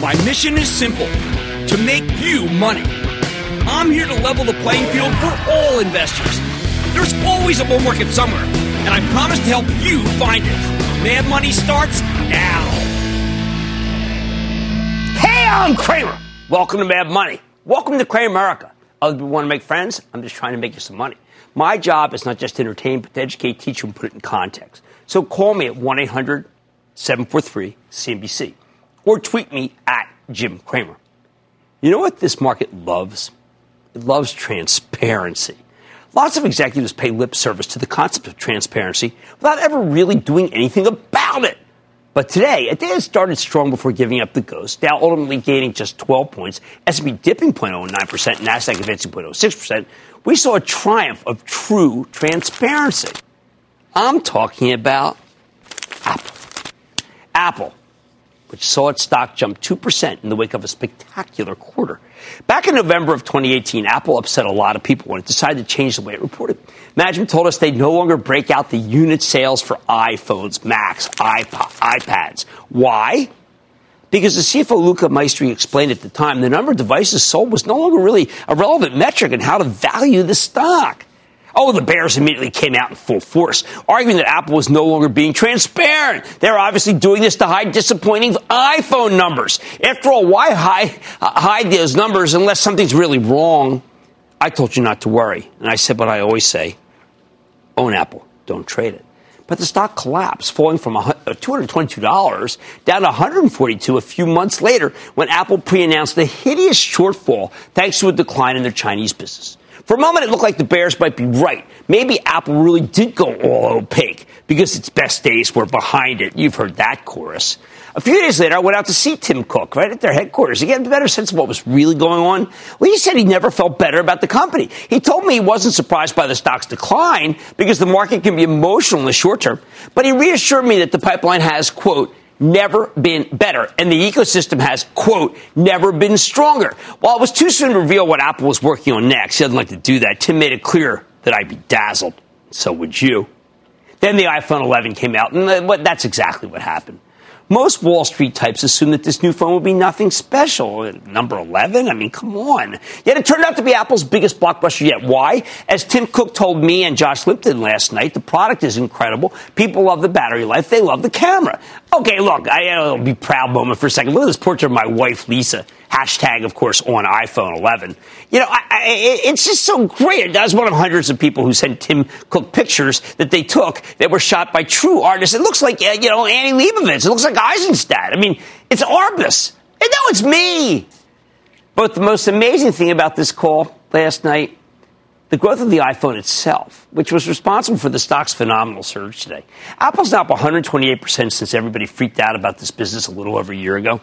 My mission is simple to make you money. I'm here to level the playing field for all investors. There's always a bull market somewhere, and I promise to help you find it. Mad Money starts now. Hey, I'm Cramer. Welcome to Mad Money. Welcome to Cramer America. Other people want to make friends. I'm just trying to make you some money. My job is not just to entertain, but to educate, teach, and put it in context. So call me at 1 800 743 CNBC or tweet me at Jim Cramer. You know what this market loves? It loves transparency. Lots of executives pay lip service to the concept of transparency without ever really doing anything about it. But today, a day has started strong before giving up the ghost. Dow ultimately gaining just 12 points, S&P dipping 0.09%, Nasdaq advancing 0.06%. We saw a triumph of true transparency. I'm talking about Apple. Apple which saw its stock jump 2% in the wake of a spectacular quarter. Back in November of 2018, Apple upset a lot of people when it decided to change the way it reported. Management told us they'd no longer break out the unit sales for iPhones, Macs, iPod, iPads. Why? Because the CFO Luca Maestri explained at the time the number of devices sold was no longer really a relevant metric in how to value the stock. Oh, the Bears immediately came out in full force, arguing that Apple was no longer being transparent. They're obviously doing this to hide disappointing iPhone numbers. After all, why hide, hide those numbers unless something's really wrong? I told you not to worry. And I said what I always say own Apple, don't trade it. But the stock collapsed, falling from uh, $222 down to 142 a few months later when Apple pre-announced a hideous shortfall thanks to a decline in their Chinese business. For a moment, it looked like the Bears might be right. Maybe Apple really did go all opaque because its best days were behind it. You've heard that chorus. A few days later, I went out to see Tim Cook right at their headquarters to get a better sense of what was really going on. Well, he said he never felt better about the company. He told me he wasn't surprised by the stock's decline because the market can be emotional in the short term, but he reassured me that the pipeline has, quote, never been better. And the ecosystem has, quote, never been stronger. While it was too soon to reveal what Apple was working on next, he doesn't like to do that. Tim made it clear that I'd be dazzled. So would you. Then the iPhone 11 came out, and uh, that's exactly what happened. Most Wall Street types assume that this new phone will be nothing special. Uh, number 11? I mean, come on. Yet it turned out to be Apple's biggest blockbuster yet. Why? As Tim Cook told me and Josh Lipton last night, the product is incredible. People love the battery life. They love the camera. Okay, look, I, will be proud moment for a second. Look at this portrait of my wife, Lisa. Hashtag, of course, on iPhone 11. You know, I, I, it's just so great. I was one of hundreds of people who sent Tim Cook pictures that they took that were shot by true artists. It looks like, uh, you know, Annie Leibovitz. It looks like Eisenstadt. I mean, it's Arbus. And no, it's me. But the most amazing thing about this call last night, the growth of the iPhone itself, which was responsible for the stock's phenomenal surge today. Apple's now up 128% since everybody freaked out about this business a little over a year ago.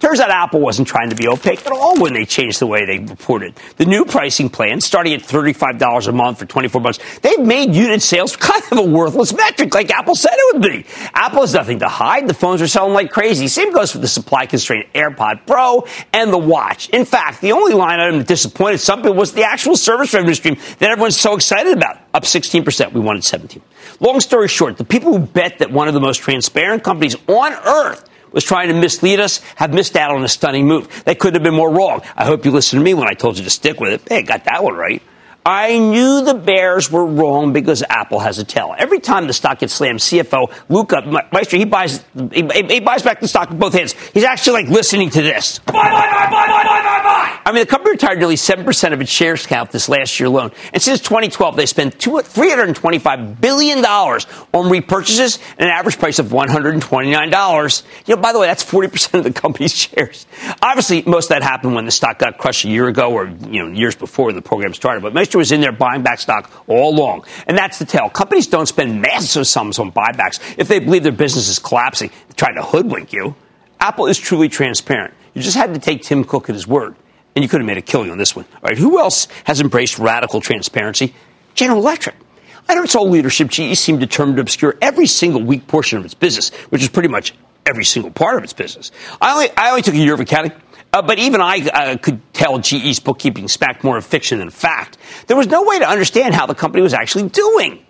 Turns out Apple wasn't trying to be opaque at all when they changed the way they reported. The new pricing plan, starting at $35 a month for 24 months, they've made unit sales kind of a worthless metric, like Apple said it would be. Apple has nothing to hide. The phones are selling like crazy. Same goes for the supply constrained AirPod Pro and the watch. In fact, the only line item that disappointed some people was the actual service revenue stream that everyone's so excited about. Up 16%. We wanted 17. Long story short, the people who bet that one of the most transparent companies on earth was trying to mislead us have missed out on a stunning move. They could have been more wrong. I hope you listened to me when I told you to stick with it. Hey, got that one right. I knew the bears were wrong because Apple has a tail. Every time the stock gets slammed, CFO Luca Maestri, he buys he, he, buys back the stock with both hands. He's actually like listening to this. Buy, buy, buy, buy, buy, buy, buy, buy. I mean, the company retired nearly seven percent of its shares count this last year alone, and since 2012, they spent two, 325 billion dollars on repurchases at an average price of 129 dollars. You know, by the way, that's 40 percent of the company's shares. Obviously, most of that happened when the stock got crushed a year ago, or you know, years before the program started. But Maestri was in there buying back stock all along. And that's the tell. Companies don't spend massive sums on buybacks if they believe their business is collapsing, trying to hoodwink you. Apple is truly transparent. You just had to take Tim Cook at his word. And you could have made a killing on this one. All right, who else has embraced radical transparency? General Electric. Under its old leadership, GE seemed determined to obscure every single weak portion of its business, which is pretty much every single part of its business. I only, I only took a year of accounting. Uh, but even I uh, could tell GE's bookkeeping smacked more of fiction than fact. There was no way to understand how the company was actually doing.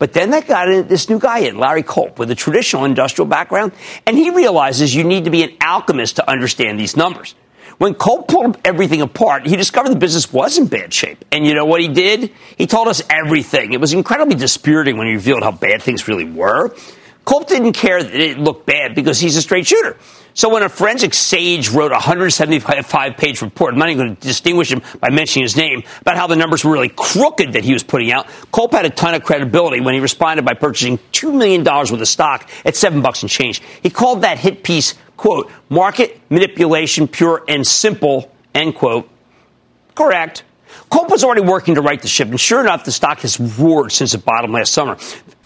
But then they got in, this new guy in, Larry Culp, with a traditional industrial background, and he realizes you need to be an alchemist to understand these numbers. When Culp pulled everything apart, he discovered the business was in bad shape. And you know what he did? He told us everything. It was incredibly dispiriting when he revealed how bad things really were. Culp didn't care that it looked bad because he's a straight shooter. So when a forensic sage wrote a 175 page report, I'm not even going to distinguish him by mentioning his name, about how the numbers were really crooked that he was putting out, Culp had a ton of credibility when he responded by purchasing $2 million worth of stock at 7 bucks and change. He called that hit piece, quote, market manipulation pure and simple, end quote. Correct. Culp was already working to right the ship, and sure enough, the stock has roared since the bottom last summer.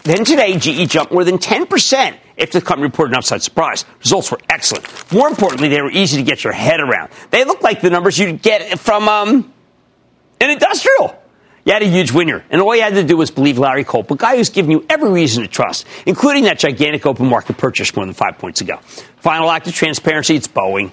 Then today, GE jumped more than 10% after the company reported an upside surprise. Results were excellent. More importantly, they were easy to get your head around. They looked like the numbers you'd get from um, an industrial. You had a huge winner, and all you had to do was believe Larry Culp, a guy who's given you every reason to trust, including that gigantic open market purchase more than five points ago. Final act of transparency, it's Boeing.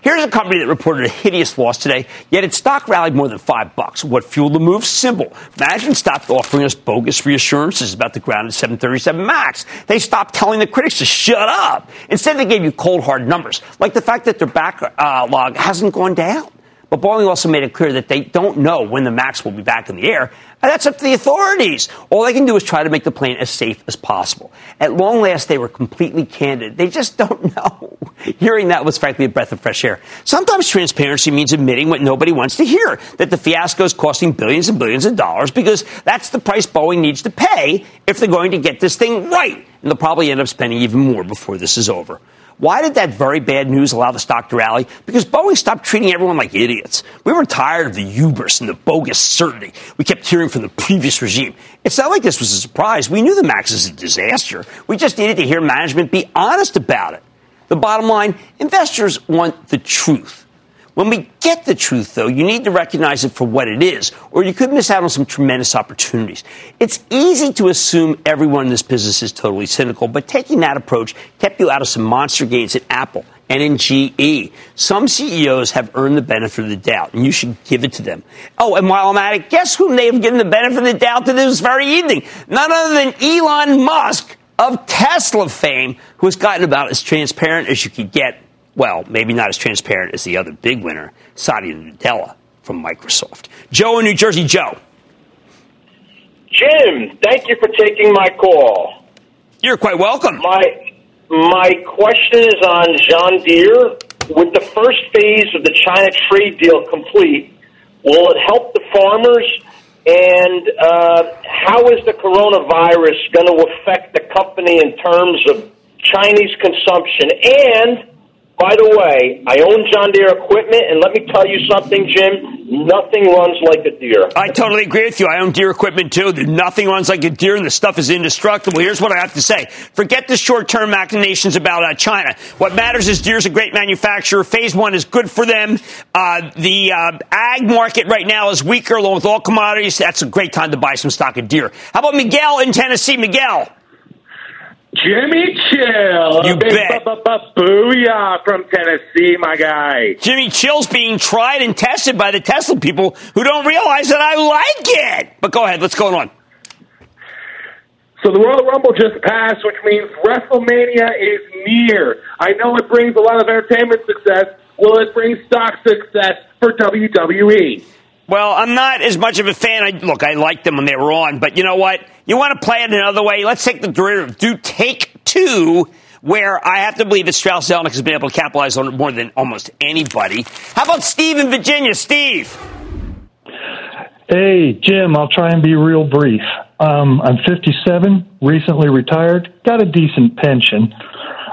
Here's a company that reported a hideous loss today, yet its stock rallied more than five bucks. What fueled the move? Simple. Management stopped offering us bogus reassurances about the grounded 737 MAX. They stopped telling the critics to shut up. Instead, they gave you cold, hard numbers, like the fact that their backlog hasn't gone down. But Boeing also made it clear that they don't know when the MAX will be back in the air. And that's up to the authorities. All they can do is try to make the plane as safe as possible. At long last, they were completely candid. They just don't know. Hearing that was frankly a breath of fresh air. Sometimes transparency means admitting what nobody wants to hear, that the fiasco is costing billions and billions of dollars because that's the price Boeing needs to pay if they're going to get this thing right. And they'll probably end up spending even more before this is over. Why did that very bad news allow the stock to rally? Because Boeing stopped treating everyone like idiots. We were tired of the hubris and the bogus certainty we kept hearing from the previous regime. It's not like this was a surprise. We knew the MAX is a disaster. We just needed to hear management be honest about it. The bottom line investors want the truth. When we get the truth, though, you need to recognize it for what it is, or you could miss out on some tremendous opportunities. It's easy to assume everyone in this business is totally cynical, but taking that approach kept you out of some monster gains at Apple and in GE. Some CEOs have earned the benefit of the doubt, and you should give it to them. Oh, and while I'm at it, guess whom they have given the benefit of the doubt to this very evening? None other than Elon Musk of Tesla fame, who has gotten about as transparent as you could get well, maybe not as transparent as the other big winner, Satya Nadella from Microsoft. Joe in New Jersey. Joe. Jim, thank you for taking my call. You're quite welcome. My my question is on John Deere. With the first phase of the China trade deal complete, will it help the farmers? And uh, how is the coronavirus going to affect the company in terms of Chinese consumption? And by the way, I own John Deere equipment, and let me tell you something, Jim. Nothing runs like a Deere. I totally agree with you. I own Deere equipment too. Nothing runs like a Deere, and the stuff is indestructible. Here's what I have to say: Forget the short-term machinations about uh, China. What matters is Deere's a great manufacturer. Phase one is good for them. Uh, the uh, ag market right now is weaker, along with all commodities. That's a great time to buy some stock of Deere. How about Miguel in Tennessee? Miguel. Jimmy Chill. You bet. Booyah from Tennessee, my guy. Jimmy Chill's being tried and tested by the Tesla people who don't realize that I like it. But go ahead, what's going on? So the Royal Rumble just passed, which means WrestleMania is near. I know it brings a lot of entertainment success. Will it bring stock success for WWE? Well, I'm not as much of a fan. I, look, I liked them when they were on, but you know what? You want to play it another way? Let's take the derivative. Do take two, where I have to believe that Strauss Zelnick has been able to capitalize on it more than almost anybody. How about Steve in Virginia? Steve. Hey, Jim, I'll try and be real brief. Um, I'm 57, recently retired, got a decent pension.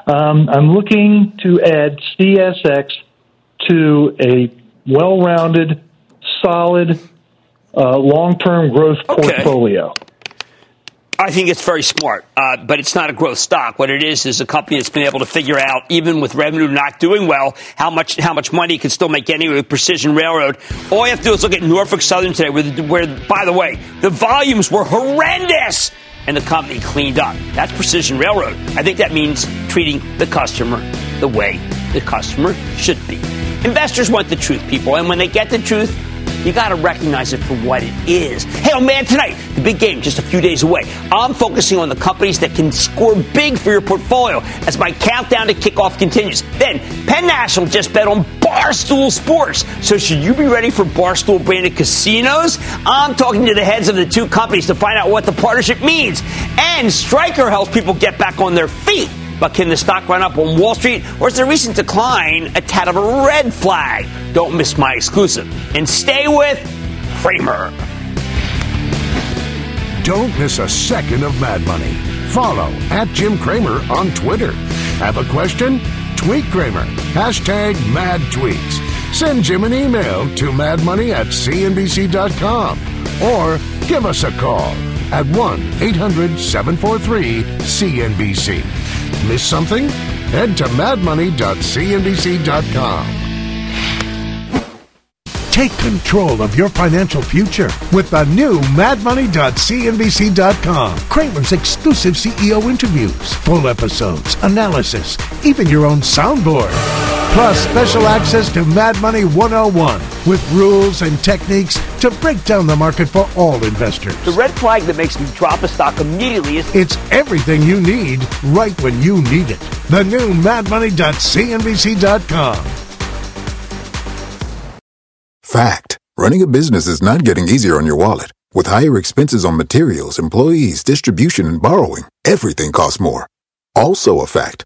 Um, I'm looking to add CSX to a well rounded, solid, uh, long term growth Okay. portfolio. I think it's very smart, uh, but it's not a growth stock. What it is is a company that's been able to figure out, even with revenue not doing well, how much how much money it can still make anyway with Precision Railroad. All you have to do is look at Norfolk Southern today, where, where by the way, the volumes were horrendous, and the company cleaned up. That's Precision Railroad. I think that means treating the customer the way the customer should be. Investors want the truth, people, and when they get the truth, you got to recognize it for what it is. Hey, oh man, tonight, the big game just a few days away. I'm focusing on the companies that can score big for your portfolio as my countdown to kickoff continues. Then, Penn National just bet on Barstool Sports. So, should you be ready for Barstool branded casinos? I'm talking to the heads of the two companies to find out what the partnership means. And Stryker helps people get back on their feet. But can the stock run up on Wall Street, or is the recent decline a tad of a red flag? Don't miss my exclusive. And stay with Cramer. Don't miss a second of Mad Money. Follow at Jim Cramer on Twitter. Have a question? Tweet Cramer. Hashtag mad tweets. Send Jim an email to madmoney at cnbc.com or give us a call at 1 800 743 CNBC. Miss something? Head to madmoney.cnbc.com. Take control of your financial future with the new madmoney.cnbc.com. Cramer's exclusive CEO interviews, full episodes, analysis, even your own soundboard. Plus, special access to Mad Money 101 with rules and techniques to break down the market for all investors. The red flag that makes me drop a stock immediately is It's everything you need right when you need it. The new madmoney.cnbc.com. Fact. Running a business is not getting easier on your wallet. With higher expenses on materials, employees, distribution, and borrowing, everything costs more. Also a fact.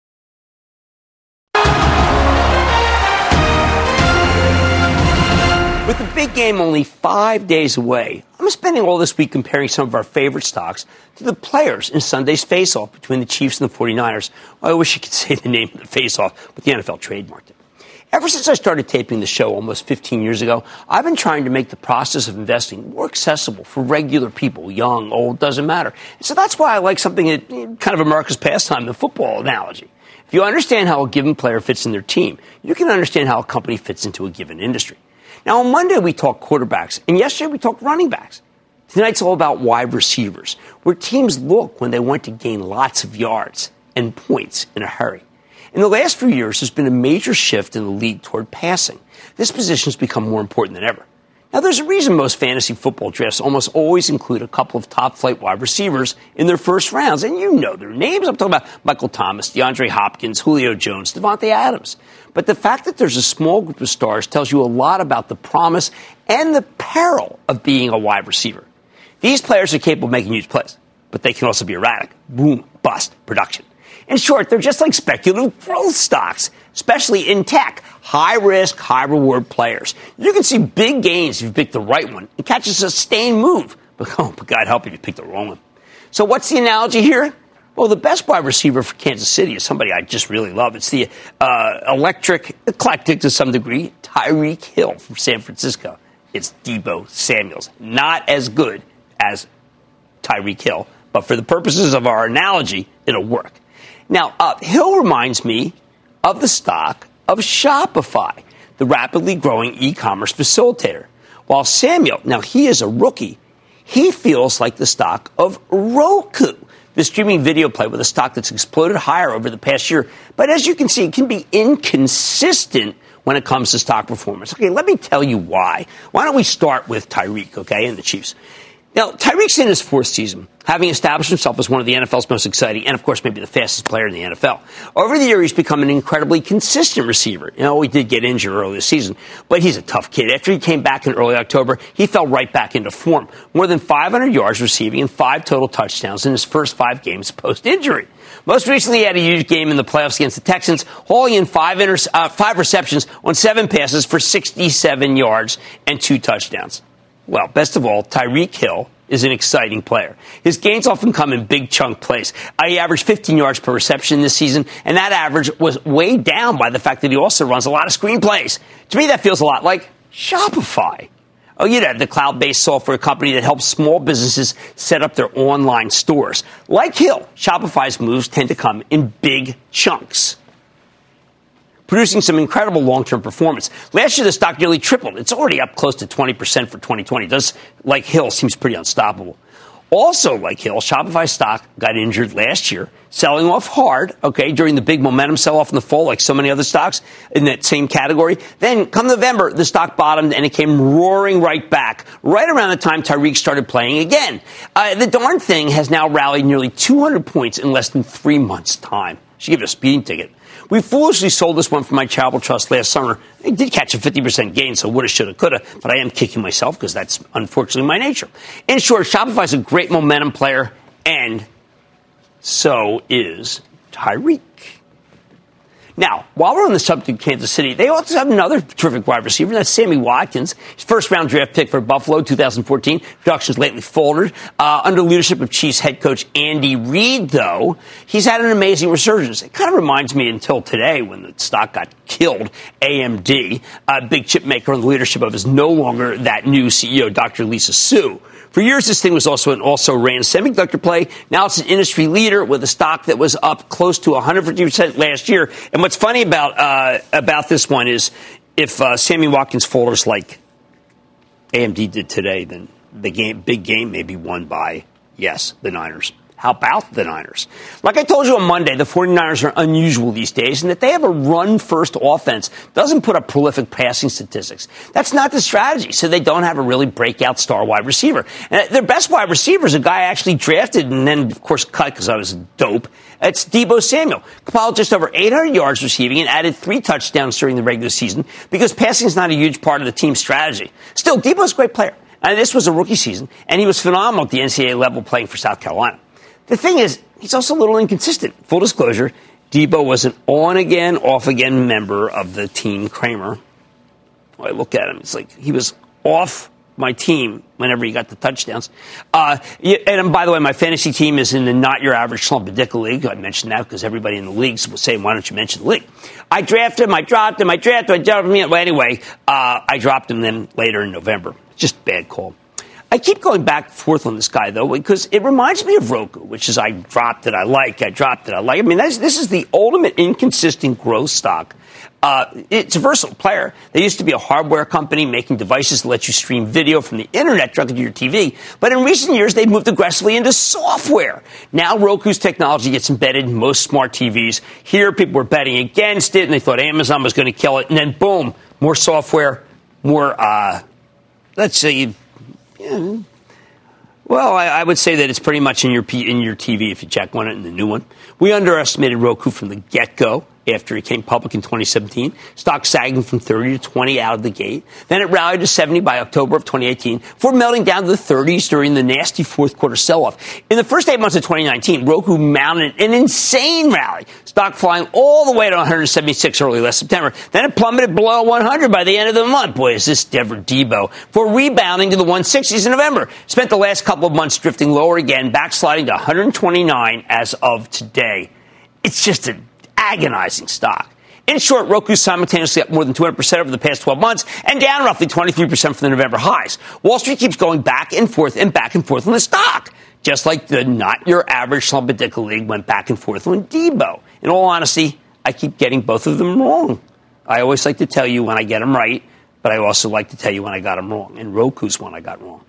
With the big game only five days away, I'm spending all this week comparing some of our favorite stocks to the players in Sunday's face-off between the Chiefs and the 49ers. I wish I could say the name of the face-off, but the NFL trademarked it. Ever since I started taping the show almost 15 years ago, I've been trying to make the process of investing more accessible for regular people, young, old, doesn't matter. So that's why I like something that eh, kind of America's pastime, the football analogy. If you understand how a given player fits in their team, you can understand how a company fits into a given industry. Now, on Monday, we talked quarterbacks, and yesterday, we talked running backs. Tonight's all about wide receivers, where teams look when they want to gain lots of yards and points in a hurry. In the last few years, there's been a major shift in the league toward passing. This position has become more important than ever. Now, there's a reason most fantasy football drafts almost always include a couple of top flight wide receivers in their first rounds, and you know their names. I'm talking about Michael Thomas, DeAndre Hopkins, Julio Jones, Davante Adams. But the fact that there's a small group of stars tells you a lot about the promise and the peril of being a wide receiver. These players are capable of making huge plays, but they can also be erratic. Boom, bust, production. In short, they're just like speculative growth stocks, especially in tech. High risk, high reward players. You can see big gains if you pick the right one and catch a sustained move. But, oh, but God help you if you pick the wrong one. So what's the analogy here? Well, the best wide receiver for Kansas City is somebody I just really love. It's the uh, electric, eclectic to some degree, Tyreek Hill from San Francisco. It's Deebo Samuels. Not as good as Tyreek Hill, but for the purposes of our analogy, it'll work. Now, uh, Hill reminds me of the stock of Shopify, the rapidly growing e commerce facilitator. While Samuel, now he is a rookie, he feels like the stock of Roku, the streaming video play with a stock that's exploded higher over the past year. But as you can see, it can be inconsistent when it comes to stock performance. Okay, let me tell you why. Why don't we start with Tyreek, okay, and the Chiefs? Now, Tyreek's in his fourth season, having established himself as one of the NFL's most exciting and, of course, maybe the fastest player in the NFL. Over the year, he's become an incredibly consistent receiver. You know, he did get injured early this season, but he's a tough kid. After he came back in early October, he fell right back into form. More than 500 yards receiving and five total touchdowns in his first five games post injury. Most recently, he had a huge game in the playoffs against the Texans, hauling in five, inter- uh, five receptions on seven passes for 67 yards and two touchdowns. Well, best of all, Tyreek Hill is an exciting player. His gains often come in big chunk plays. He averaged 15 yards per reception this season, and that average was weighed down by the fact that he also runs a lot of screen plays. To me, that feels a lot like Shopify. Oh, you know, the cloud based software company that helps small businesses set up their online stores. Like Hill, Shopify's moves tend to come in big chunks producing some incredible long-term performance. Last year, the stock nearly tripled. It's already up close to 20% for 2020. It does, like Hill, seems pretty unstoppable. Also, like Hill, Shopify stock got injured last year, selling off hard, okay, during the big momentum sell off in the fall, like so many other stocks in that same category. Then, come November, the stock bottomed and it came roaring right back, right around the time Tyreek started playing again. Uh, the darn thing has now rallied nearly 200 points in less than three months' time. She gave it a speeding ticket. We foolishly sold this one from my charitable trust last summer. It did catch a 50% gain, so woulda, shoulda, coulda, but I am kicking myself because that's unfortunately my nature. In short, Shopify is a great momentum player, and so is Tyreek. Now, while we're on the subject of Kansas City, they also have another terrific wide receiver. That's Sammy Watkins, first round draft pick for Buffalo 2014. Production's lately faltered. Uh, under leadership of Chiefs head coach Andy Reid, though, he's had an amazing resurgence. It kind of reminds me until today when the stock got killed, AMD, a big chip maker under the leadership of is no longer that new CEO, Dr. Lisa Su. For years, this thing was also an also ran semiconductor play. Now it's an industry leader with a stock that was up close to 150% last year. And what's funny about, uh, about this one is if uh, Sammy Watkins folders like AMD did today, then the game, big game may be won by, yes, the Niners. How about the Niners? Like I told you on Monday, the 49ers are unusual these days in that they have a run first offense, doesn't put up prolific passing statistics. That's not the strategy, so they don't have a really breakout star wide receiver. And their best wide receiver is a guy I actually drafted and then, of course, cut because I was dope. It's Deebo Samuel. Compiled just over 800 yards receiving and added three touchdowns during the regular season because passing is not a huge part of the team's strategy. Still, Deebo's a great player. And this was a rookie season, and he was phenomenal at the NCAA level playing for South Carolina. The thing is, he's also a little inconsistent. Full disclosure, Deebo was an on again, off again member of the team Cramer. I look at him, it's like he was off my team whenever he got the touchdowns. Uh, and by the way, my fantasy team is in the not your average Slumpadickle league. I mentioned that because everybody in the leagues was saying, why don't you mention the league? I drafted him, I dropped him, I drafted him, I dropped him. Well, anyway, uh, I dropped him then later in November. Just bad call. I keep going back and forth on this guy though because it reminds me of Roku, which is I dropped it, I like, I dropped it, I like. I mean, this is the ultimate inconsistent growth stock. Uh, it's a versatile player. They used to be a hardware company making devices that let you stream video from the internet directly to your TV. But in recent years, they've moved aggressively into software. Now Roku's technology gets embedded in most smart TVs. Here, people were betting against it, and they thought Amazon was going to kill it. And then, boom, more software, more, uh, let's say, yeah, well, I, I, would say that it's pretty much in your in your TV if you check on it in the new one. We underestimated Roku from the get go after it came public in 2017. Stock sagging from 30 to 20 out of the gate. Then it rallied to 70 by October of 2018 before melting down to the 30s during the nasty fourth quarter sell-off. In the first eight months of 2019, Roku mounted an insane rally. Stock flying all the way to 176 early last September. Then it plummeted below 100 by the end of the month. Boy, is this Dever Deebo. For rebounding to the 160s in November. Spent the last couple of months drifting lower again, backsliding to 129 as of today. It's just a agonizing stock. In short, Roku simultaneously up more than 200% over the past 12 months and down roughly 23% from the November highs. Wall Street keeps going back and forth and back and forth on the stock, just like the not your average slump league went back and forth on Deebo. In all honesty, I keep getting both of them wrong. I always like to tell you when I get them right, but I also like to tell you when I got them wrong. And Roku's one I got wrong.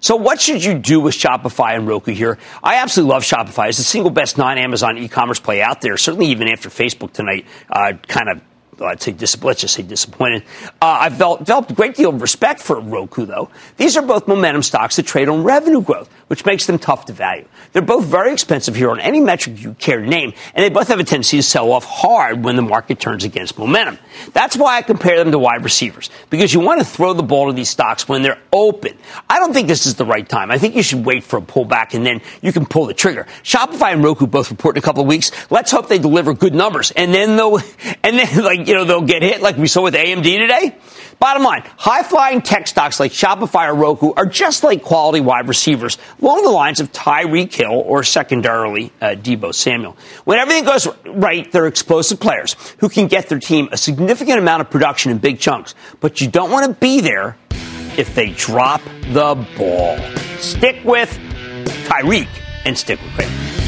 So what should you do with Shopify and Roku here? I absolutely love Shopify. It's the single best non-Amazon e-commerce play out there. Certainly even after Facebook tonight uh, kind of I'd say dis- let's just say disappointed. Uh, I've developed a great deal of respect for Roku, though. These are both momentum stocks that trade on revenue growth, which makes them tough to value. They're both very expensive here on any metric you care to name, and they both have a tendency to sell off hard when the market turns against momentum. That's why I compare them to wide receivers, because you want to throw the ball to these stocks when they're open. I don't think this is the right time. I think you should wait for a pullback and then you can pull the trigger. Shopify and Roku both report in a couple of weeks. Let's hope they deliver good numbers, and then they'll, and then like you know, they'll get hit like we saw with AMD today. Bottom line, high flying tech stocks like Shopify or Roku are just like quality wide receivers along the lines of Tyreek Hill or secondarily uh, Deebo Samuel. When everything goes right, they're explosive players who can get their team a significant amount of production in big chunks, but you don't want to be there if they drop the ball. Stick with Tyreek and stick with Cramer.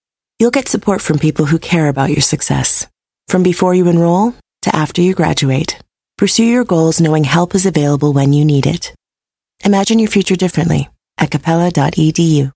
You'll get support from people who care about your success. From before you enroll to after you graduate, pursue your goals knowing help is available when you need it. Imagine your future differently at capella.edu.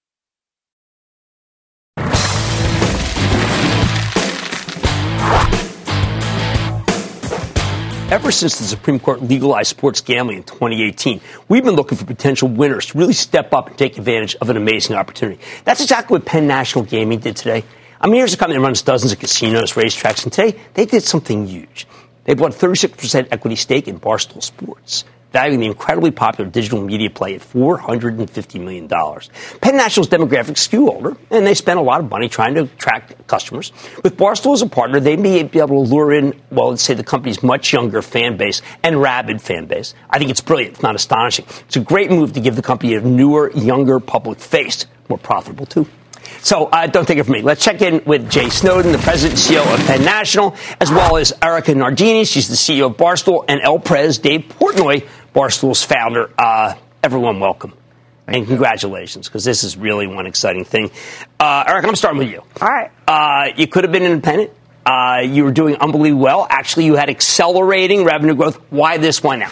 Ever since the Supreme Court legalized sports gambling in 2018, we've been looking for potential winners to really step up and take advantage of an amazing opportunity. That's exactly what Penn National Gaming did today. I mean, here's a company that runs dozens of casinos, racetracks, and today they did something huge. They bought 36% equity stake in Barstool Sports valuing the incredibly popular digital media play at $450 million. Penn National's demographic skew older, and they spend a lot of money trying to attract customers. With Barstool as a partner, they may be able to lure in, well, let's say the company's much younger fan base and rabid fan base. I think it's brilliant. It's not astonishing. It's a great move to give the company a newer, younger public face, more profitable too. So uh, don't take it from me. Let's check in with Jay Snowden, the president and CEO of Penn National, as well as Erica Nardini. She's the CEO of Barstool, and El Prez, Dave Portnoy, Barstool's founder. Uh, everyone, welcome. Thank and congratulations, because this is really one exciting thing. Uh, Eric, I'm starting with you. All right. Uh, you could have been independent. Uh, you were doing unbelievably well. Actually, you had accelerating revenue growth. Why this? Why now?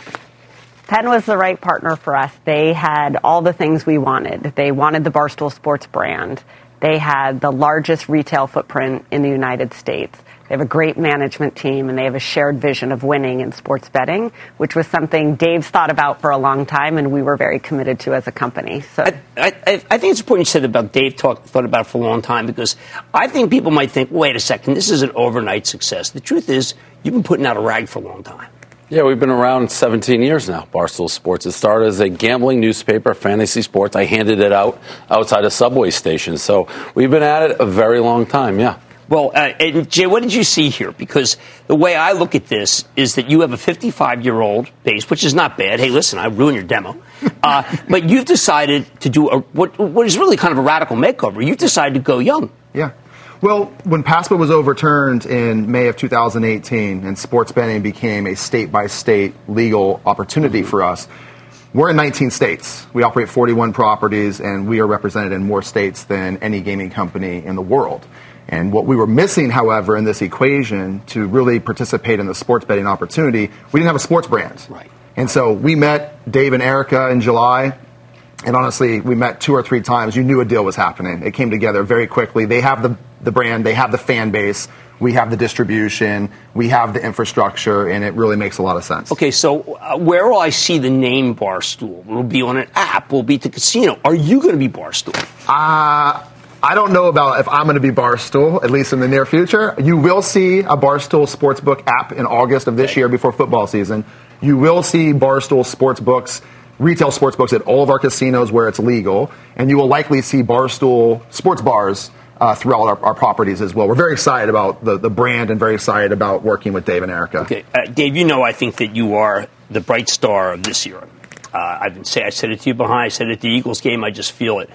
Penn was the right partner for us. They had all the things we wanted. They wanted the Barstool Sports brand. They had the largest retail footprint in the United States. They have a great management team, and they have a shared vision of winning in sports betting, which was something Dave's thought about for a long time, and we were very committed to as a company. So I, I, I think it's important you said about Dave talk, thought about it for a long time because I think people might think, wait a second, this is an overnight success. The truth is, you've been putting out a rag for a long time. Yeah, we've been around 17 years now, Barstool Sports. It started as a gambling newspaper, fantasy sports. I handed it out outside of subway stations. So we've been at it a very long time, yeah. Well, uh, and Jay, what did you see here? Because the way I look at this is that you have a 55 year old base, which is not bad. Hey, listen, I ruined your demo. Uh, but you've decided to do a, what, what is really kind of a radical makeover. You've decided to go young. Yeah. Well, when PASPA was overturned in May of 2018 and sports betting became a state by state legal opportunity for us, we're in 19 states. We operate 41 properties, and we are represented in more states than any gaming company in the world. And what we were missing, however, in this equation to really participate in the sports betting opportunity, we didn't have a sports brand. Right. And so we met Dave and Erica in July. And honestly, we met two or three times. You knew a deal was happening. It came together very quickly. They have the, the brand, they have the fan base, we have the distribution, we have the infrastructure, and it really makes a lot of sense. Okay, so uh, where will I see the name Barstool? Will it be on an app? Will it be at the casino? Are you going to be Barstool? Uh, I don't know about if I'm going to be Barstool, at least in the near future. You will see a Barstool Sportsbook app in August of this year before football season. You will see Barstool Sportsbooks retail sports books at all of our casinos where it's legal, and you will likely see Barstool sports bars uh, throughout our, our, properties as well. We're very excited about the, the brand and very excited about working with Dave and Erica. Okay, uh, Dave, you know I think that you are the bright star of this year. Uh, I've been say I said it to you behind. I said it at the Eagles game. I just feel it.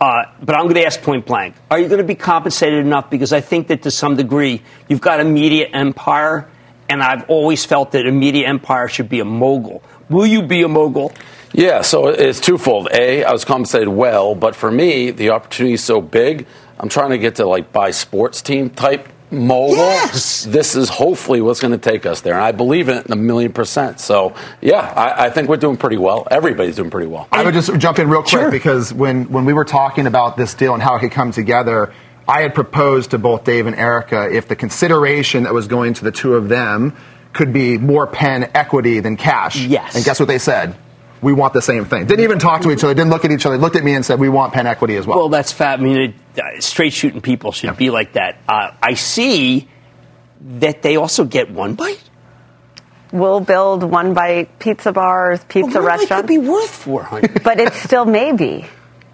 Uh, but I'm going to ask point blank: Are you going to be compensated enough? Because I think that to some degree you've got a media empire, and I've always felt that a media empire should be a mogul. Will you be a mogul? Yeah, so it's twofold. A, I was compensated well, but for me, the opportunity is so big. I'm trying to get to like buy sports team type mogul. Yes! This is hopefully what's going to take us there. And I believe in it in a million percent. So, yeah, I, I, think we're doing pretty well. Everybody's doing pretty well. I would just jump in real quick sure. because when, when we were talking about this deal and how it could come together, I had proposed to both Dave and Erica if the consideration that was going to the two of them could be more Penn equity than cash. Yes. And guess what they said? We want the same thing. Didn't even talk to each other, didn't look at each other, looked at me and said, we want Penn equity as well. Well, that's fat. I mean, uh, straight shooting people should yeah. be like that. Uh, I see that they also get one bite. We'll build one bite pizza bars, pizza well, restaurants. could be worth 400 But it's still maybe.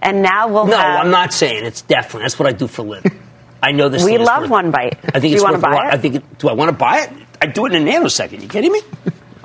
And now we'll no, have... I'm not saying it's definitely. That's what I do for a living. I know this. We love one bite. I think do it's you want to buy it? I think. It, do I want to buy it? I do it in a nanosecond. You kidding me?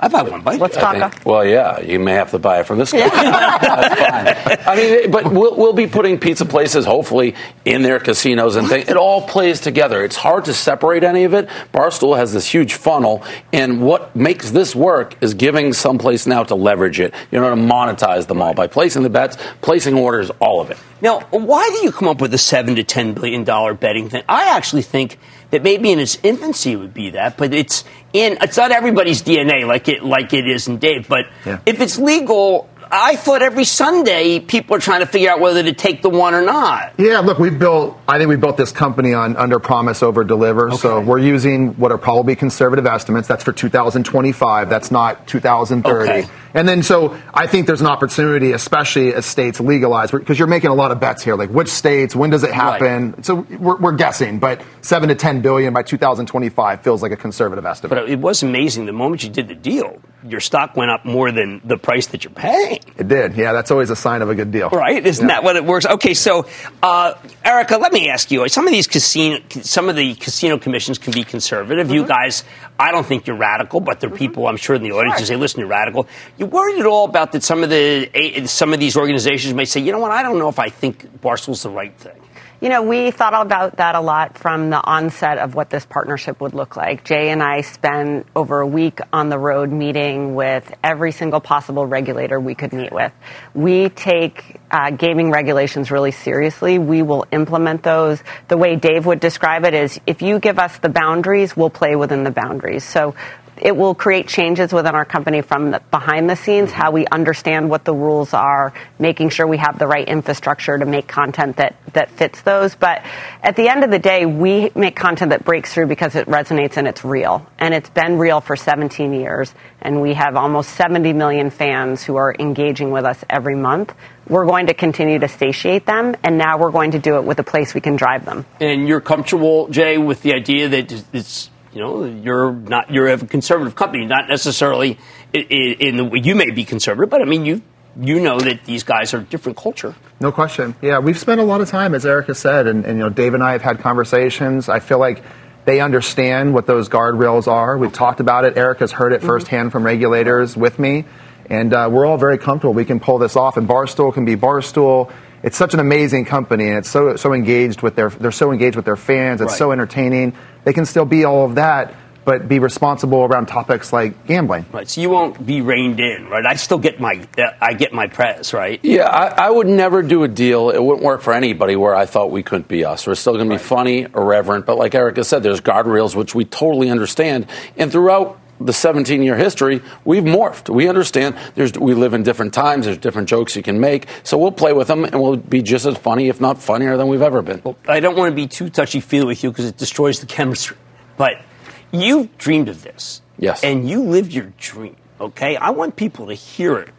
I've had one bite. Let's talk. Well, yeah, you may have to buy it from this guy. That's fine. I mean, but we'll, we'll, be putting pizza places, hopefully, in their casinos and things. It all plays together. It's hard to separate any of it. Barstool has this huge funnel, and what makes this work is giving some place now to leverage it, you know, to monetize them all by placing the bets, placing orders, all of it. Now, why do you come up with a seven to ten billion dollar betting thing? I actually think that maybe in its infancy it would be that, but it's in it's not everybody's DNA like it like it is in Dave. But yeah. if it's legal, I thought every Sunday people are trying to figure out whether to take the one or not. Yeah, look, we've built. I think we built this company on under promise, over deliver. Okay. So we're using what are probably conservative estimates. That's for 2025. That's not 2030. Okay. And then, so I think there's an opportunity, especially as states legalize, because you're making a lot of bets here. Like which states, when does it happen? Right. So we're, we're, guessing, but seven to 10 billion by 2025 feels like a conservative estimate. But it was amazing. The moment you did the deal, your stock went up more than the price that you're paying. It did. Yeah, that's always a sign of a good deal. Right? Isn't yeah. that what it works? Okay, so uh, Erica, let me ask you. Some of these casino, some of the casino commissions can be conservative. Mm-hmm. You guys, I don't think you're radical, but there are mm-hmm. people I'm sure in the audience sure. who say, "Listen, you're radical." You worried at all about that? Some of the some of these organizations may say, "You know what? I don't know if I think Barstool's the right thing." You know, we thought about that a lot from the onset of what this partnership would look like. Jay and I spent over a week on the road meeting with every single possible regulator we could meet with. We take uh, gaming regulations really seriously. We will implement those. The way Dave would describe it is if you give us the boundaries, we'll play within the boundaries. So it will create changes within our company from the, behind the scenes, how we understand what the rules are, making sure we have the right infrastructure to make content that, that fits those. But at the end of the day, we make content that breaks through because it resonates and it's real. And it's been real for 17 years. And we have almost 70 million fans who are engaging with us every month. We're going to continue to satiate them, and now we're going to do it with a place we can drive them. And you're comfortable, Jay, with the idea that it's you know, you're not you're a conservative company, not necessarily in, in the you may be conservative, but I mean you you know that these guys are different culture. No question. Yeah, we've spent a lot of time, as Erica said, and, and you know, Dave and I have had conversations. I feel like they understand what those guardrails are. We've talked about it. Erica's heard it mm-hmm. firsthand from regulators with me, and uh, we're all very comfortable. We can pull this off, and Barstool can be Barstool it's such an amazing company and it's so so engaged with their they're so engaged with their fans it's right. so entertaining they can still be all of that but be responsible around topics like gambling. Right. So you won't be reined in, right? I still get my I get my press, right? Yeah, I, I would never do a deal. It wouldn't work for anybody where I thought we couldn't be us. We're still going to be right. funny, irreverent, but like Erica said, there's guardrails which we totally understand. And throughout the 17 year history, we've morphed. We understand there's, we live in different times, there's different jokes you can make. So we'll play with them and we'll be just as funny, if not funnier, than we've ever been. Well, I don't want to be too touchy feely with you because it destroys the chemistry. But you've dreamed of this. Yes. And you lived your dream, okay? I want people to hear it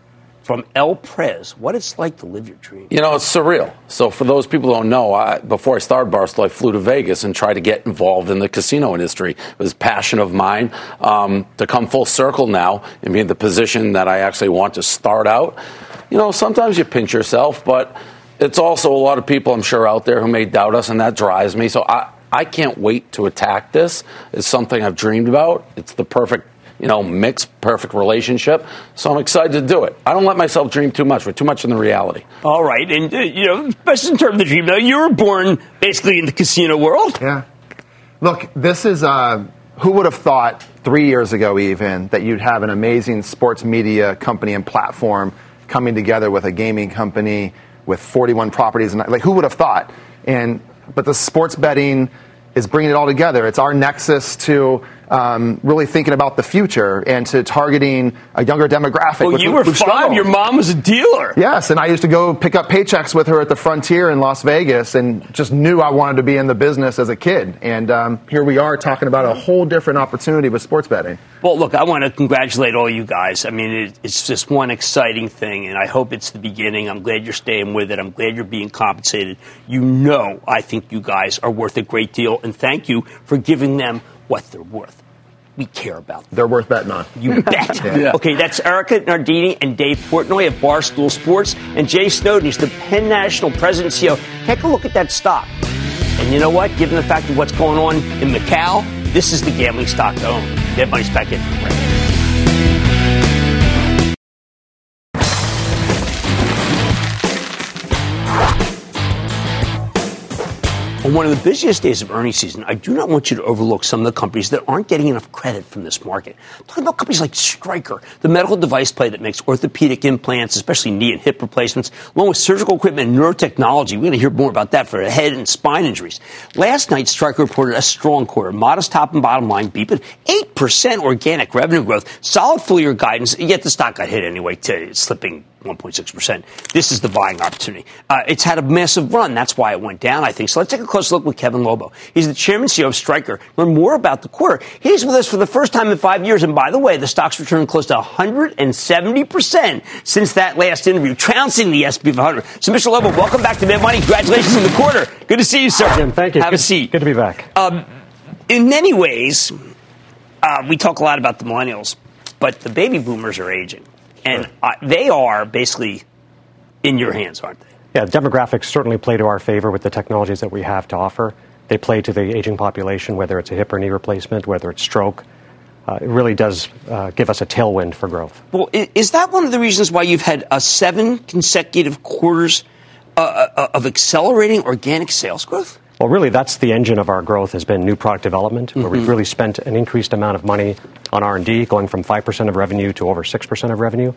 from El Pres, what it's like to live your dream. You know, it's surreal. So, for those people who don't know, I, before I started Barstool, I flew to Vegas and tried to get involved in the casino industry. It was passion of mine. Um, to come full circle now and be in the position that I actually want to start out, you know, sometimes you pinch yourself, but it's also a lot of people, I'm sure, out there who may doubt us, and that drives me. So, I, I can't wait to attack this. It's something I've dreamed about. It's the perfect you know, mixed, perfect relationship. So I'm excited to do it. I don't let myself dream too much. We're too much in the reality. All right. And, uh, you know, best in terms of the dream, though, you were born basically in the casino world. Yeah. Look, this is, uh, who would have thought three years ago, even, that you'd have an amazing sports media company and platform coming together with a gaming company with 41 properties? And like, who would have thought? And, but the sports betting is bringing it all together. It's our nexus to um, really thinking about the future and to targeting a younger demographic. Well, you were five. Struggled. Your mom was a dealer. Yes, and I used to go pick up paychecks with her at the Frontier in Las Vegas, and just knew I wanted to be in the business as a kid. And um, here we are talking about a whole different opportunity with sports betting. Well, look, I want to congratulate all you guys. I mean, it, it's just one exciting thing, and I hope it's the beginning. I'm glad you're staying with it. I'm glad you're being compensated. You know, I think you guys are worth a great deal, and thank you for giving them what they're worth. We care about them. They're worth betting on. You bet. yeah. Okay, that's Erica Nardini and Dave Portnoy of Barstool Sports, and Jay Snowden. He's the Penn National President CEO. Take a look at that stock. And you know what? Given the fact of what's going on in Macau, this is the gambling stock to own. Get money back in. On one of the busiest days of earnings season, I do not want you to overlook some of the companies that aren't getting enough credit from this market. I'm talking about companies like Stryker, the medical device play that makes orthopedic implants, especially knee and hip replacements, along with surgical equipment and neurotechnology. We're going to hear more about that for head and spine injuries. Last night, Stryker reported a strong quarter, modest top and bottom line beat, but 8% organic revenue growth, solid full year guidance, yet the stock got hit anyway, today, slipping 1.6%. This is the buying opportunity. Uh, it's had a massive run. That's why it went down, I think. So let's take a close look with Kevin Lobo. He's the chairman CEO of Stryker. Learn more about the quarter. He's with us for the first time in five years. And by the way, the stock's returned close to 170% since that last interview, trouncing the SP 500. So, Mr. Lobo, welcome back to Mad Money. Congratulations on the quarter. Good to see you, sir. Jim, thank you. Have good, a seat. Good to be back. Um, in many ways, uh, we talk a lot about the millennials, but the baby boomers are aging. And uh, they are basically in your hands, aren't they? Yeah, demographics certainly play to our favor with the technologies that we have to offer. They play to the aging population, whether it's a hip or knee replacement, whether it's stroke. Uh, it really does uh, give us a tailwind for growth. Well, is that one of the reasons why you've had a seven consecutive quarters uh, uh of accelerating organic sales growth? Well, really, that's the engine of our growth has been new product development, mm-hmm. where we've mm-hmm. really spent an increased amount of money on R&D, going from 5% of revenue to over 6% of revenue.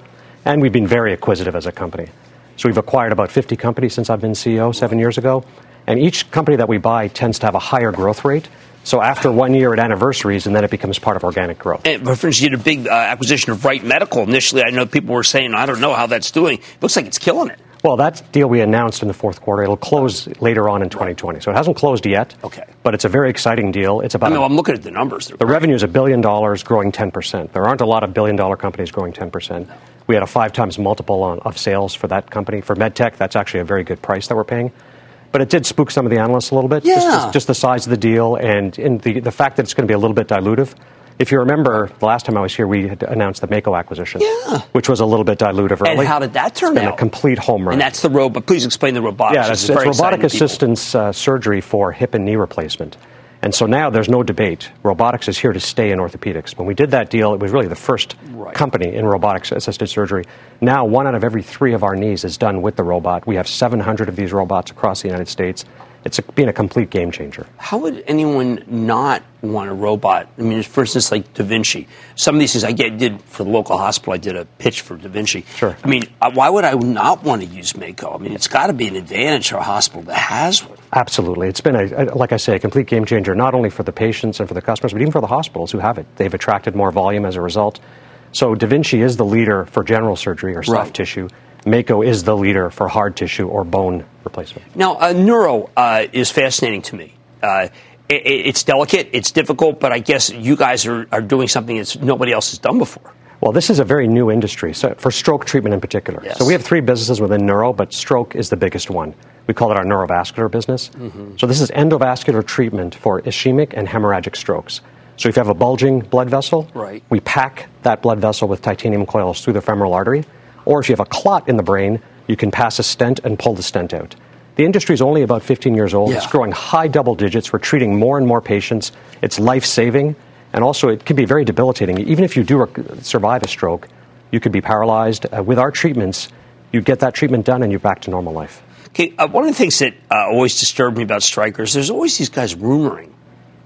And we've been very acquisitive as a company. So we've acquired about 50 companies since I've been CEO seven years ago. And each company that we buy tends to have a higher growth rate. So after one year it anniversaries, and then it becomes part of organic growth. And for instance, you did a big uh, acquisition of Wright Medical. Initially, I know people were saying, I don't know how that's doing. It looks like it's killing it. Well, that deal we announced in the fourth quarter. It'll close later on in 2020. So it hasn't closed yet. Okay. But it's a very exciting deal. It's about know, I'm looking at the numbers. They're the revenue is a billion dollars, growing 10%. There aren't a lot of billion dollar companies growing 10%. We had a five times multiple on, of sales for that company. For MedTech, that's actually a very good price that we're paying. But it did spook some of the analysts a little bit. Just, Yeah. just, just the size of the deal and in the, the fact that it's going to be a little bit dilutive. If you remember, the last time I was here, we had announced the Mako acquisition, Yeah. which was a little bit dilutive And how did that turn it's been out? a complete home run. And that's the robot. Please explain the robotics. Yeah, it's, it's robotic exciting to people. assistance uh, surgery for hip and knee replacement. And so now there's no debate. Robotics is here to stay in orthopedics. When we did that deal, it was really the first company in robotics assisted surgery. Now, one out of every three of our knees is done with the robot. We have 700 of these robots across the United States. It's a, been a complete game changer. How would anyone not want a robot? I mean, for instance, like Da Vinci. Some of these things I get, did for the local hospital. I did a pitch for Da Vinci. Sure. I mean, uh, why would I not want to use Mako? I mean, it's got to be an advantage for a hospital that has one. Absolutely. It's been, a, a- like I say, a complete game changer, not only for the patients and for the customers, but even for the hospitals who have it. They've attracted more volume as a result. So Da Vinci is the leader for general surgery or soft Right. tissue. Mako is the leader for hard tissue or bone replacement. Now, uh, neuro uh, is fascinating to me. Uh, it, it's delicate, it's difficult, but I guess you guys are, are doing something that nobody else has done before. Well, this is a very new industry, so for stroke treatment in particular. Yes. So we have three businesses within neuro, but stroke is the biggest one. We call it our neurovascular business. Mm-hmm. So this is endovascular treatment for ischemic and hemorrhagic strokes. So if you have a bulging blood vessel, Right. we pack that blood vessel with titanium coils through the femoral artery. Or if you have a clot in the brain, you can pass a stent and pull the stent out. The industry is only about 15 years old. Yeah. It's growing high double digits. We're treating more and more patients. It's life saving, and also it can be very debilitating. Even if you do rec- survive a stroke, you could be paralyzed. Uh, with our treatments, you get that treatment done and you're back to normal life. Okay, uh, one of the things that uh, always disturbed me about Stryker's, there's always these guys rumoring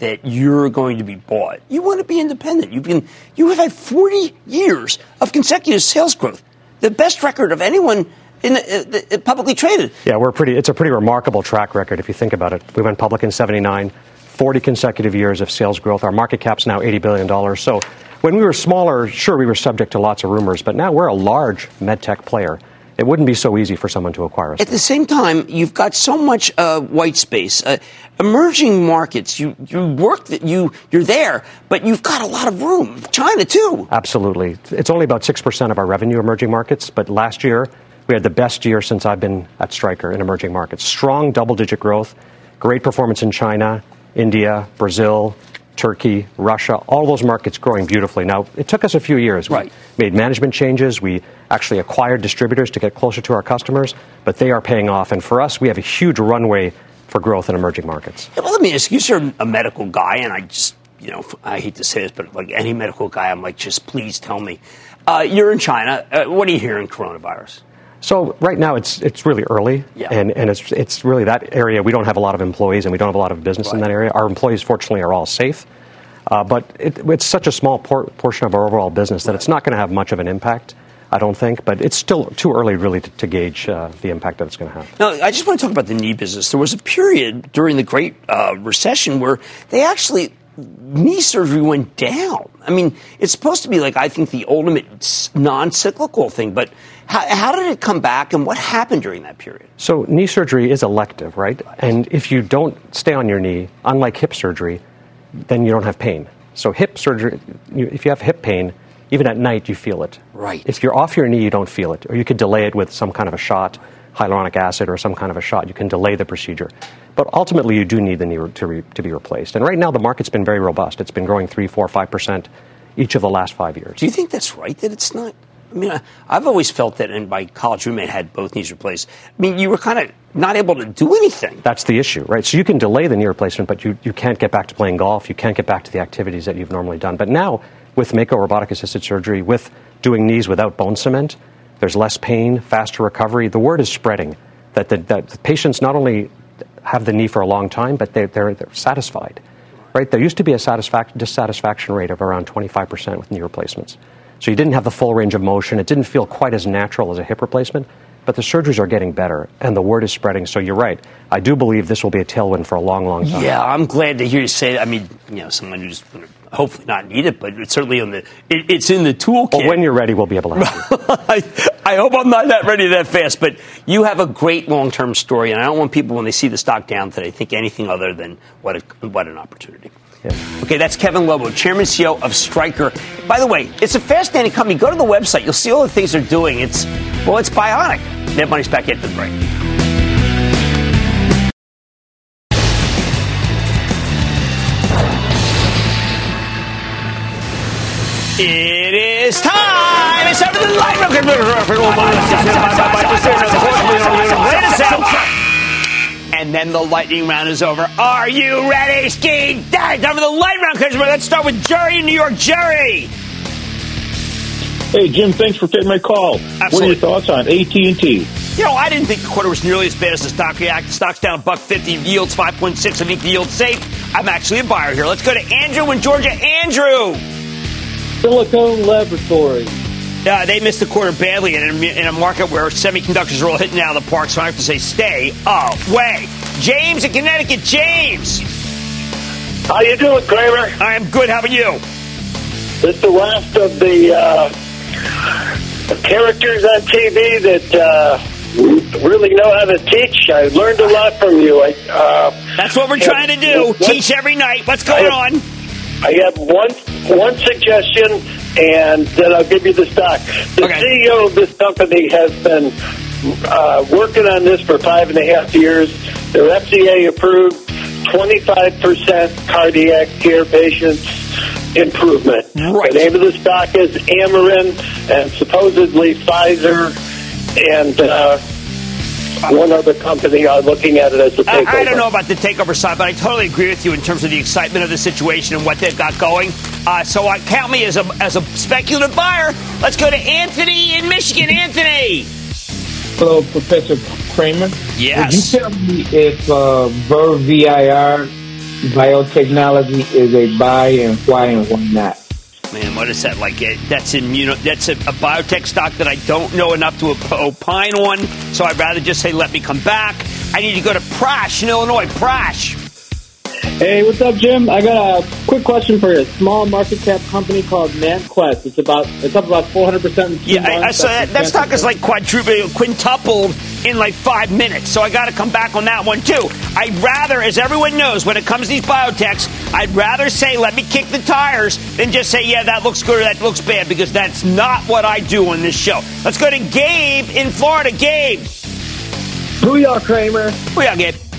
that you're going to be bought. You want to be independent. You've been, you have had 40 years of consecutive sales growth, the best record of anyone in the, uh, uh, publicly traded. Yeah, we're pretty. It's a pretty remarkable track record if you think about it. We went public in '79, 40 consecutive years of sales growth. Our market cap's now 80 billion dollars. So, when we were smaller, sure, we were subject to lots of rumors, but now we're a large med tech player. It wouldn't be so easy for someone to acquire us. At the same time, you've got so much uh, white space. Uh, emerging markets, you, you work that you you're there, but you've got a lot of room. China too. Absolutely. It's only about 6% of our revenue emerging markets, but last year we had the best year since I've been at Stryker in emerging markets. Strong double digit growth, great performance in China, India, Brazil, Turkey, Russia, all those markets growing beautifully. Now, it took us a few years. We made management changes. We actually acquired distributors to get closer to our customers, but they are paying off. And for us, we have a huge runway for growth in emerging markets. Yeah, well, let me ask you, you're a medical guy, and I just, you know, I hate to say this, but like any medical guy, I'm like, just please tell me. Uh, you're in China. Uh, what are you hearing coronavirus? So right now it's it's really early, Yeah. and and it's it's really that area. We don't have a lot of employees, and we don't have a lot of business in that area. Our employees, fortunately, are all safe, uh, but it, it's such a small por- portion of our overall business that it's not going to have much of an impact. I don't think, but it's still too early, really, to, to gauge uh, the impact that it's going to have. Now, I just want to talk about the knee business. There was a period during the Great uh, Recession where they actually knee surgery went down. I mean, it's supposed to be like I think the ultimate non-cyclical thing, but how, how did it come back, and what happened during that period? So knee surgery is elective, right? And if you don't stay on your knee, unlike hip surgery, then you don't have pain. So hip surgery, you, if you have hip pain, even at night you feel it. Right. If you're off your knee, you don't feel it, or you could delay it with some kind of a shot, hyaluronic acid, or some kind of a shot. You can delay the procedure, but ultimately you do need the knee to, re- to be replaced. And right now the market's been very robust. It's been growing three, four, five percent each of the last five years. Do you think that's right? That it's not. I mean, I, I've always felt that, and my college roommate had both knees replaced. I mean, you were kind of not able to do anything. That's the issue, right? So you can delay the knee replacement, but you, you can't get back to playing golf. You can't get back to the activities that you've normally done. But now, with Mako robotic assisted surgery, with doing knees without bone cement, there's less pain, faster recovery. The word is spreading that the, that the patients not only have the knee for a long time, but they're, they're, they're satisfied, right? There used to be a satisfac- dissatisfaction rate of around 25% with knee replacements. So you didn't have the full range of motion. It didn't feel quite as natural as a hip replacement. but the surgeries are getting better and the word is spreading. So you're right. I do believe this will be a tailwind for a long, long time. Yeah, I'm glad to hear you say that. I mean, you know, someone who's hopefully not need it, but it's certainly in the it, it's in the toolkit. Well, when you're ready, we'll be able to. I, I hope I'm not that ready that fast, but you have a great long term story, and I don't want people when they see the stock down today think anything other than what a, what an opportunity. Yeah. Okay, that's Kevin Lobo, Chairman CEO of Stryker. By the way, it's a fascinating company. Go to the website; you'll see all the things they're doing. It's well, it's bionic. That money's back after the break. It is time. It's time for the light And then the lightning round is over. Are you ready, Ski? Time for the light round, customer. Let's start with Jerry in New York. Jerry. Hey Jim, thanks for taking my call. What are your thoughts on AT and T? You know, I didn't think the quarter was nearly as bad as the stock reacted. Stock's down buck fifty, yields five point six. I think the yield's safe. I'm actually a buyer here. Let's go to Andrew in Georgia. Andrew. Silicon Laboratory. Uh, they missed the quarter badly in a, in a market where semiconductors are all hitting out of the park, so I have to say stay away. James in Connecticut. James. How you doing, Cramer? I'm good. How about you? It's the last of the uh, characters on TV that uh, really know how to teach. I learned a lot from you. I, uh, That's what we're trying to do. Teach every night. What's going I on? I have one one suggestion, and then I'll give you the stock. The CEO of this company has been uh, working on this for five and a half years. They're FDA approved, twenty five percent cardiac care patients improvement. The name of the stock is Amarin, and supposedly Pfizer and. Uh, one other company are looking at it as a takeover. I, I don't know about the takeover side, but I totally agree with you in terms of the excitement of the situation and what they've got going. Uh, so I count me as a as a speculative buyer. Let's go to Anthony in Michigan. Anthony. Hello, Professor Cramer. Yes. Would you tell me if uh, Ver VIR biotechnology is a buy and why and why not? Man, what is that like? eh, That's immuno. That's a, a biotech stock that I don't know enough to op- opine on. So I'd rather just say, let me come back. I need to go to Prash in Illinois. Prash. Hey, what's up, Jim? I got a quick question for you. A small market cap company called ManQuest. It's about it's up about four hundred percent. Yeah, I, I saw that. That stock is like quadrupled, quintupled in like five minutes. So I got to come back on that one too. I'd rather, as everyone knows, when it comes to these biotechs, I'd rather say let me kick the tires than just say yeah that looks good or that looks bad because that's not what I do on this show. Let's go to Gabe in Florida. Gabe. Booyah, Cramer. Booyah, Gabe.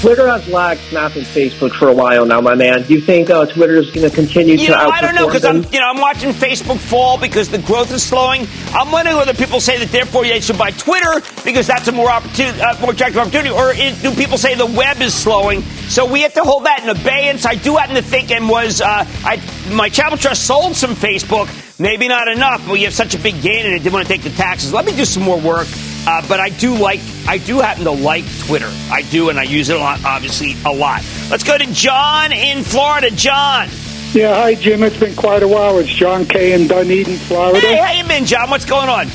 Twitter has lagged Snap and Facebook for a while now, my man. Do you think uh, Twitter is going to continue You to know, outperform I don't know because I'm, you know, I'm watching Facebook fall because the growth is slowing. I'm wondering whether people say that therefore they should buy Twitter because that's a more opportunity, uh, more attractive opportunity, or is, do people say the web is slowing? So we have to hold that in abeyance. I do happen to think, and was uh, I my Chapel Trust sold some Facebook, maybe not enough, but you have such a big gain and it didn't want to take the taxes. Let me do some more work. Uh, but I do like, I do happen to like Twitter. I do, and I use it a lot, obviously, a lot. Let's go to John in Florida. John. Yeah, hi Jim. It's been quite a while. It's John Kay in Dunedin, Florida. Hey, how you been, John? What's going on?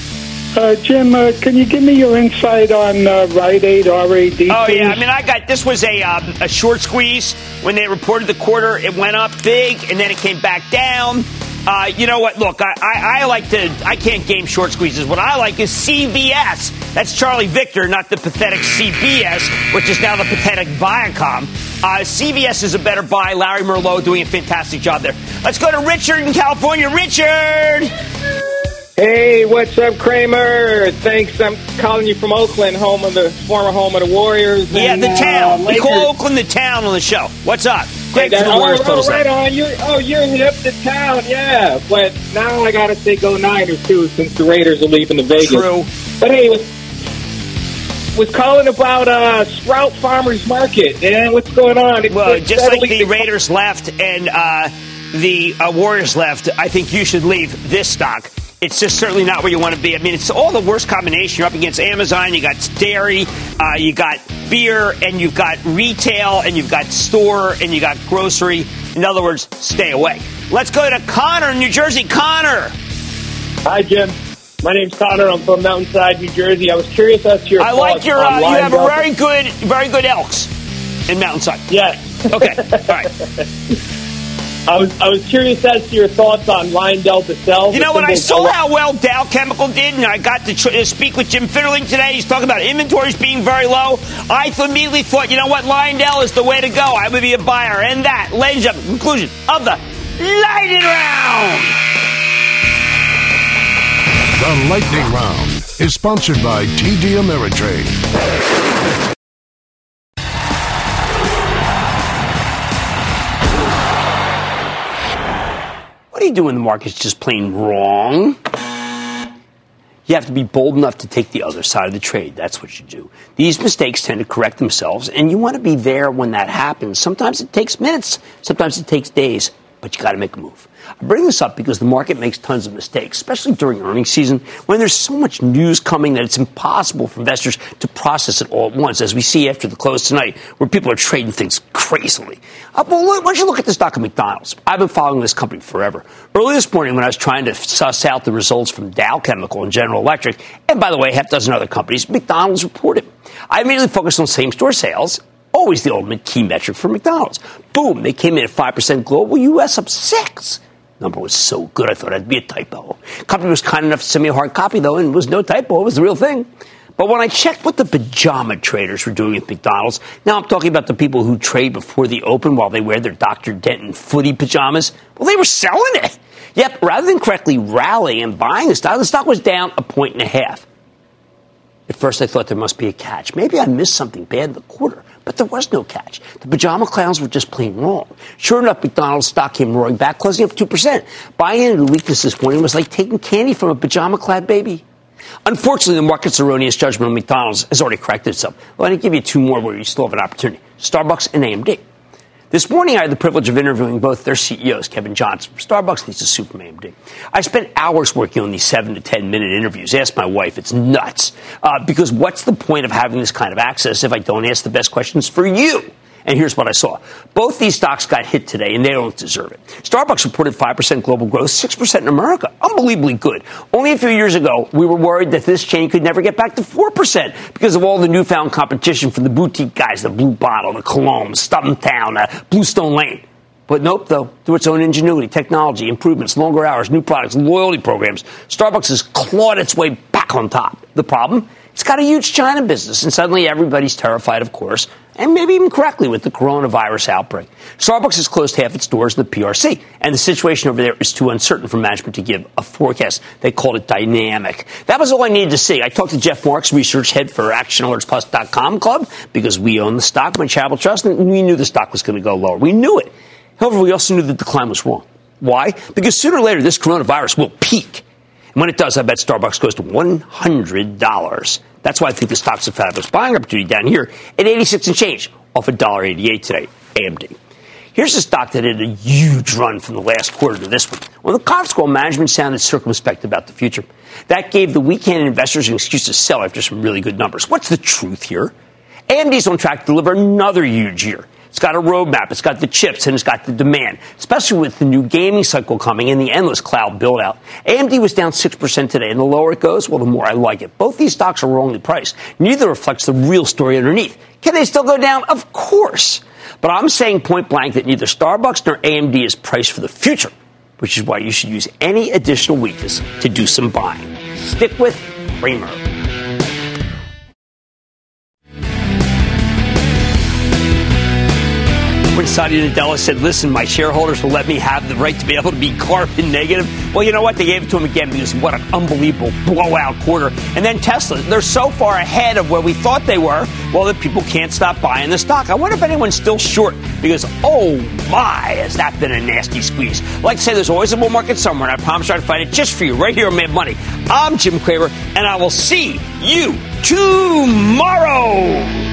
Uh, Jim, uh, can you give me your insight on uh, Rite Aid RAD? Oh yeah, I mean, I got this was a um, a short squeeze when they reported the quarter. It went up big, and then it came back down. Uh, you know what? Look, I, I, I like to. I can't game short squeezes. What I like is CVS. That's Charlie Victor, not the pathetic CBS, which is now the pathetic Viacom. Uh, CVS is a better buy. Larry Merlo doing a fantastic job there. Let's go to Richard in California. Richard. Hey, what's up, Cramer? Thanks. I'm calling you from Oakland, home of the former home of the Warriors. Yeah, and, the uh, town. we call Oakland the town on the show. What's up? Great for the oh, oh, right on. You're, oh, you're hip to town, yeah. But now I got to say go Niners, too, since the Raiders are leaving to Vegas. True. But hey, was, was calling about uh, Sprout Farmers Market. and what's going on? It's Well, it's just like the Raiders left and uh, the uh, Warriors left, I think you should leave this stock. It's just certainly not where you want to be. I mean, it's all the worst combination. You're up against Amazon, you got dairy, uh, you got beer, and you've got retail, and you've got store, and you got grocery. In other words, stay away. Let's go to Connor in New Jersey. Connor. Hi, Jim. My name's Connor. I'm from Mountainside, New Jersey. I was curious as to your I like your. Uh, you have a very good, very good elks in Mountainside. Yes. Okay. All right. I was I was curious as to your thoughts on Lion Delta You know, when I saw how well Dow Chemical did, and I got to tr- uh, speak with Jim Fitterling today, he's talking about inventories being very low. I immediately thought, you know what, Lyondell is the way to go. I would be a buyer. And that, ladies and gentlemen, conclusion of the lightning round. The Lightning Round is sponsored by TD Ameritrade. What you do when the market's just plain wrong? You have to be bold enough to take the other side of the trade. That's what you do. These mistakes tend to correct themselves, and you want to be there when that happens. Sometimes it takes minutes, sometimes it takes days, but you got to make a move. I bring this up because the market makes tons of mistakes, especially during earnings season when there's so much news coming that it's impossible for investors to process it all at once, as we see after the close tonight, where people are trading things crazily. Uh, well, why don't you look at the stock of McDonald's? I've been following this company forever. Early this morning, when I was trying to suss out the results from Dow Chemical and General Electric, and by the way, half dozen other companies, McDonald's reported. I immediately focused on same store sales always the ultimate key metric for McDonald's. Boom, they came in at 5% global, US up 6 Number was so good, I thought it'd be a typo. Company was kind enough to send me a hard copy, though, and it was no typo, it was the real thing. But when I checked what the pajama traders were doing at McDonald's, now I'm talking about the people who trade before the open while they wear their Dr. Denton footy pajamas, well, they were selling it. Yep, rather than correctly rallying and buying the stock, the stock was down a point and a half. At first, I thought there must be a catch. Maybe I missed something bad in the quarter, but there was no catch. The pajama clowns were just plain wrong. Sure enough, McDonald's stock came roaring back, closing up 2%. Buying into the weakness this morning was like taking candy from a pajama clad baby. Unfortunately, the market's erroneous judgment on McDonald's has already corrected itself. Well, I give you two more where you still have an opportunity Starbucks and AMD. This morning, I had the privilege of interviewing both their CEOs, Kevin Johnson from Starbucks, and Lisa Su from AMD. I spent hours working on these seven to ten minute interviews. Ask my wife; it's nuts. Uh, because what's the point of having this kind of access if I don't ask the best questions for you? And here's what I saw. Both these stocks got hit today, and they don't deserve it. Starbucks reported 5% global growth, 6% in America. Unbelievably good. Only a few years ago, we were worried that this chain could never get back to 4% because of all the newfound competition from the boutique guys, the Blue Bottle, the Colombe, Stumptown, uh, Bluestone Lane. But nope, though, through its own ingenuity, technology, improvements, longer hours, new products, loyalty programs, Starbucks has clawed its way back on top. The problem? It's got a huge China business, and suddenly everybody's terrified, of course, and maybe even correctly with the coronavirus outbreak. Starbucks has closed half its doors in the PRC, and the situation over there is too uncertain for management to give a forecast. They called it dynamic. That was all I needed to see. I talked to Jeff Marks, research head for ActionAlertsPlus.com Club, because we own the stock, my Travel Trust, and we knew the stock was going to go lower. We knew it. However, we also knew that the decline was wrong. Why? Because sooner or later, this coronavirus will peak. And when it does, I bet Starbucks goes to $100. That's why I think the stock's a fabulous buying opportunity down here at 86 and change, off $1.88 today, AMD. Here's a stock that had a huge run from the last quarter to this one. Well, the conference call management sounded circumspect about the future. That gave the weekend investors an excuse to sell after some really good numbers. What's the truth here? AMD's on track to deliver another huge year. It's got a roadmap, it's got the chips, and it's got the demand, especially with the new gaming cycle coming and the endless cloud build out. AMD was down 6% today, and the lower it goes, well, the more I like it. Both these stocks are wrongly priced. Neither reflects the real story underneath. Can they still go down? Of course. But I'm saying point blank that neither Starbucks nor AMD is priced for the future, which is why you should use any additional weakness to do some buying. Stick with Cramer. When Satya Nadella said, listen, my shareholders will let me have the right to be able to be carbon negative. Well, you know what? They gave it to him again because what an unbelievable blowout quarter. And then Tesla, they're so far ahead of where we thought they were, well, that people can't stop buying the stock. I wonder if anyone's still short because, oh my, has that been a nasty squeeze. Like I say, there's always a bull market somewhere, and I promise I'd find it just for you right here on Mad Money. I'm Jim Cramer, and I will see you tomorrow.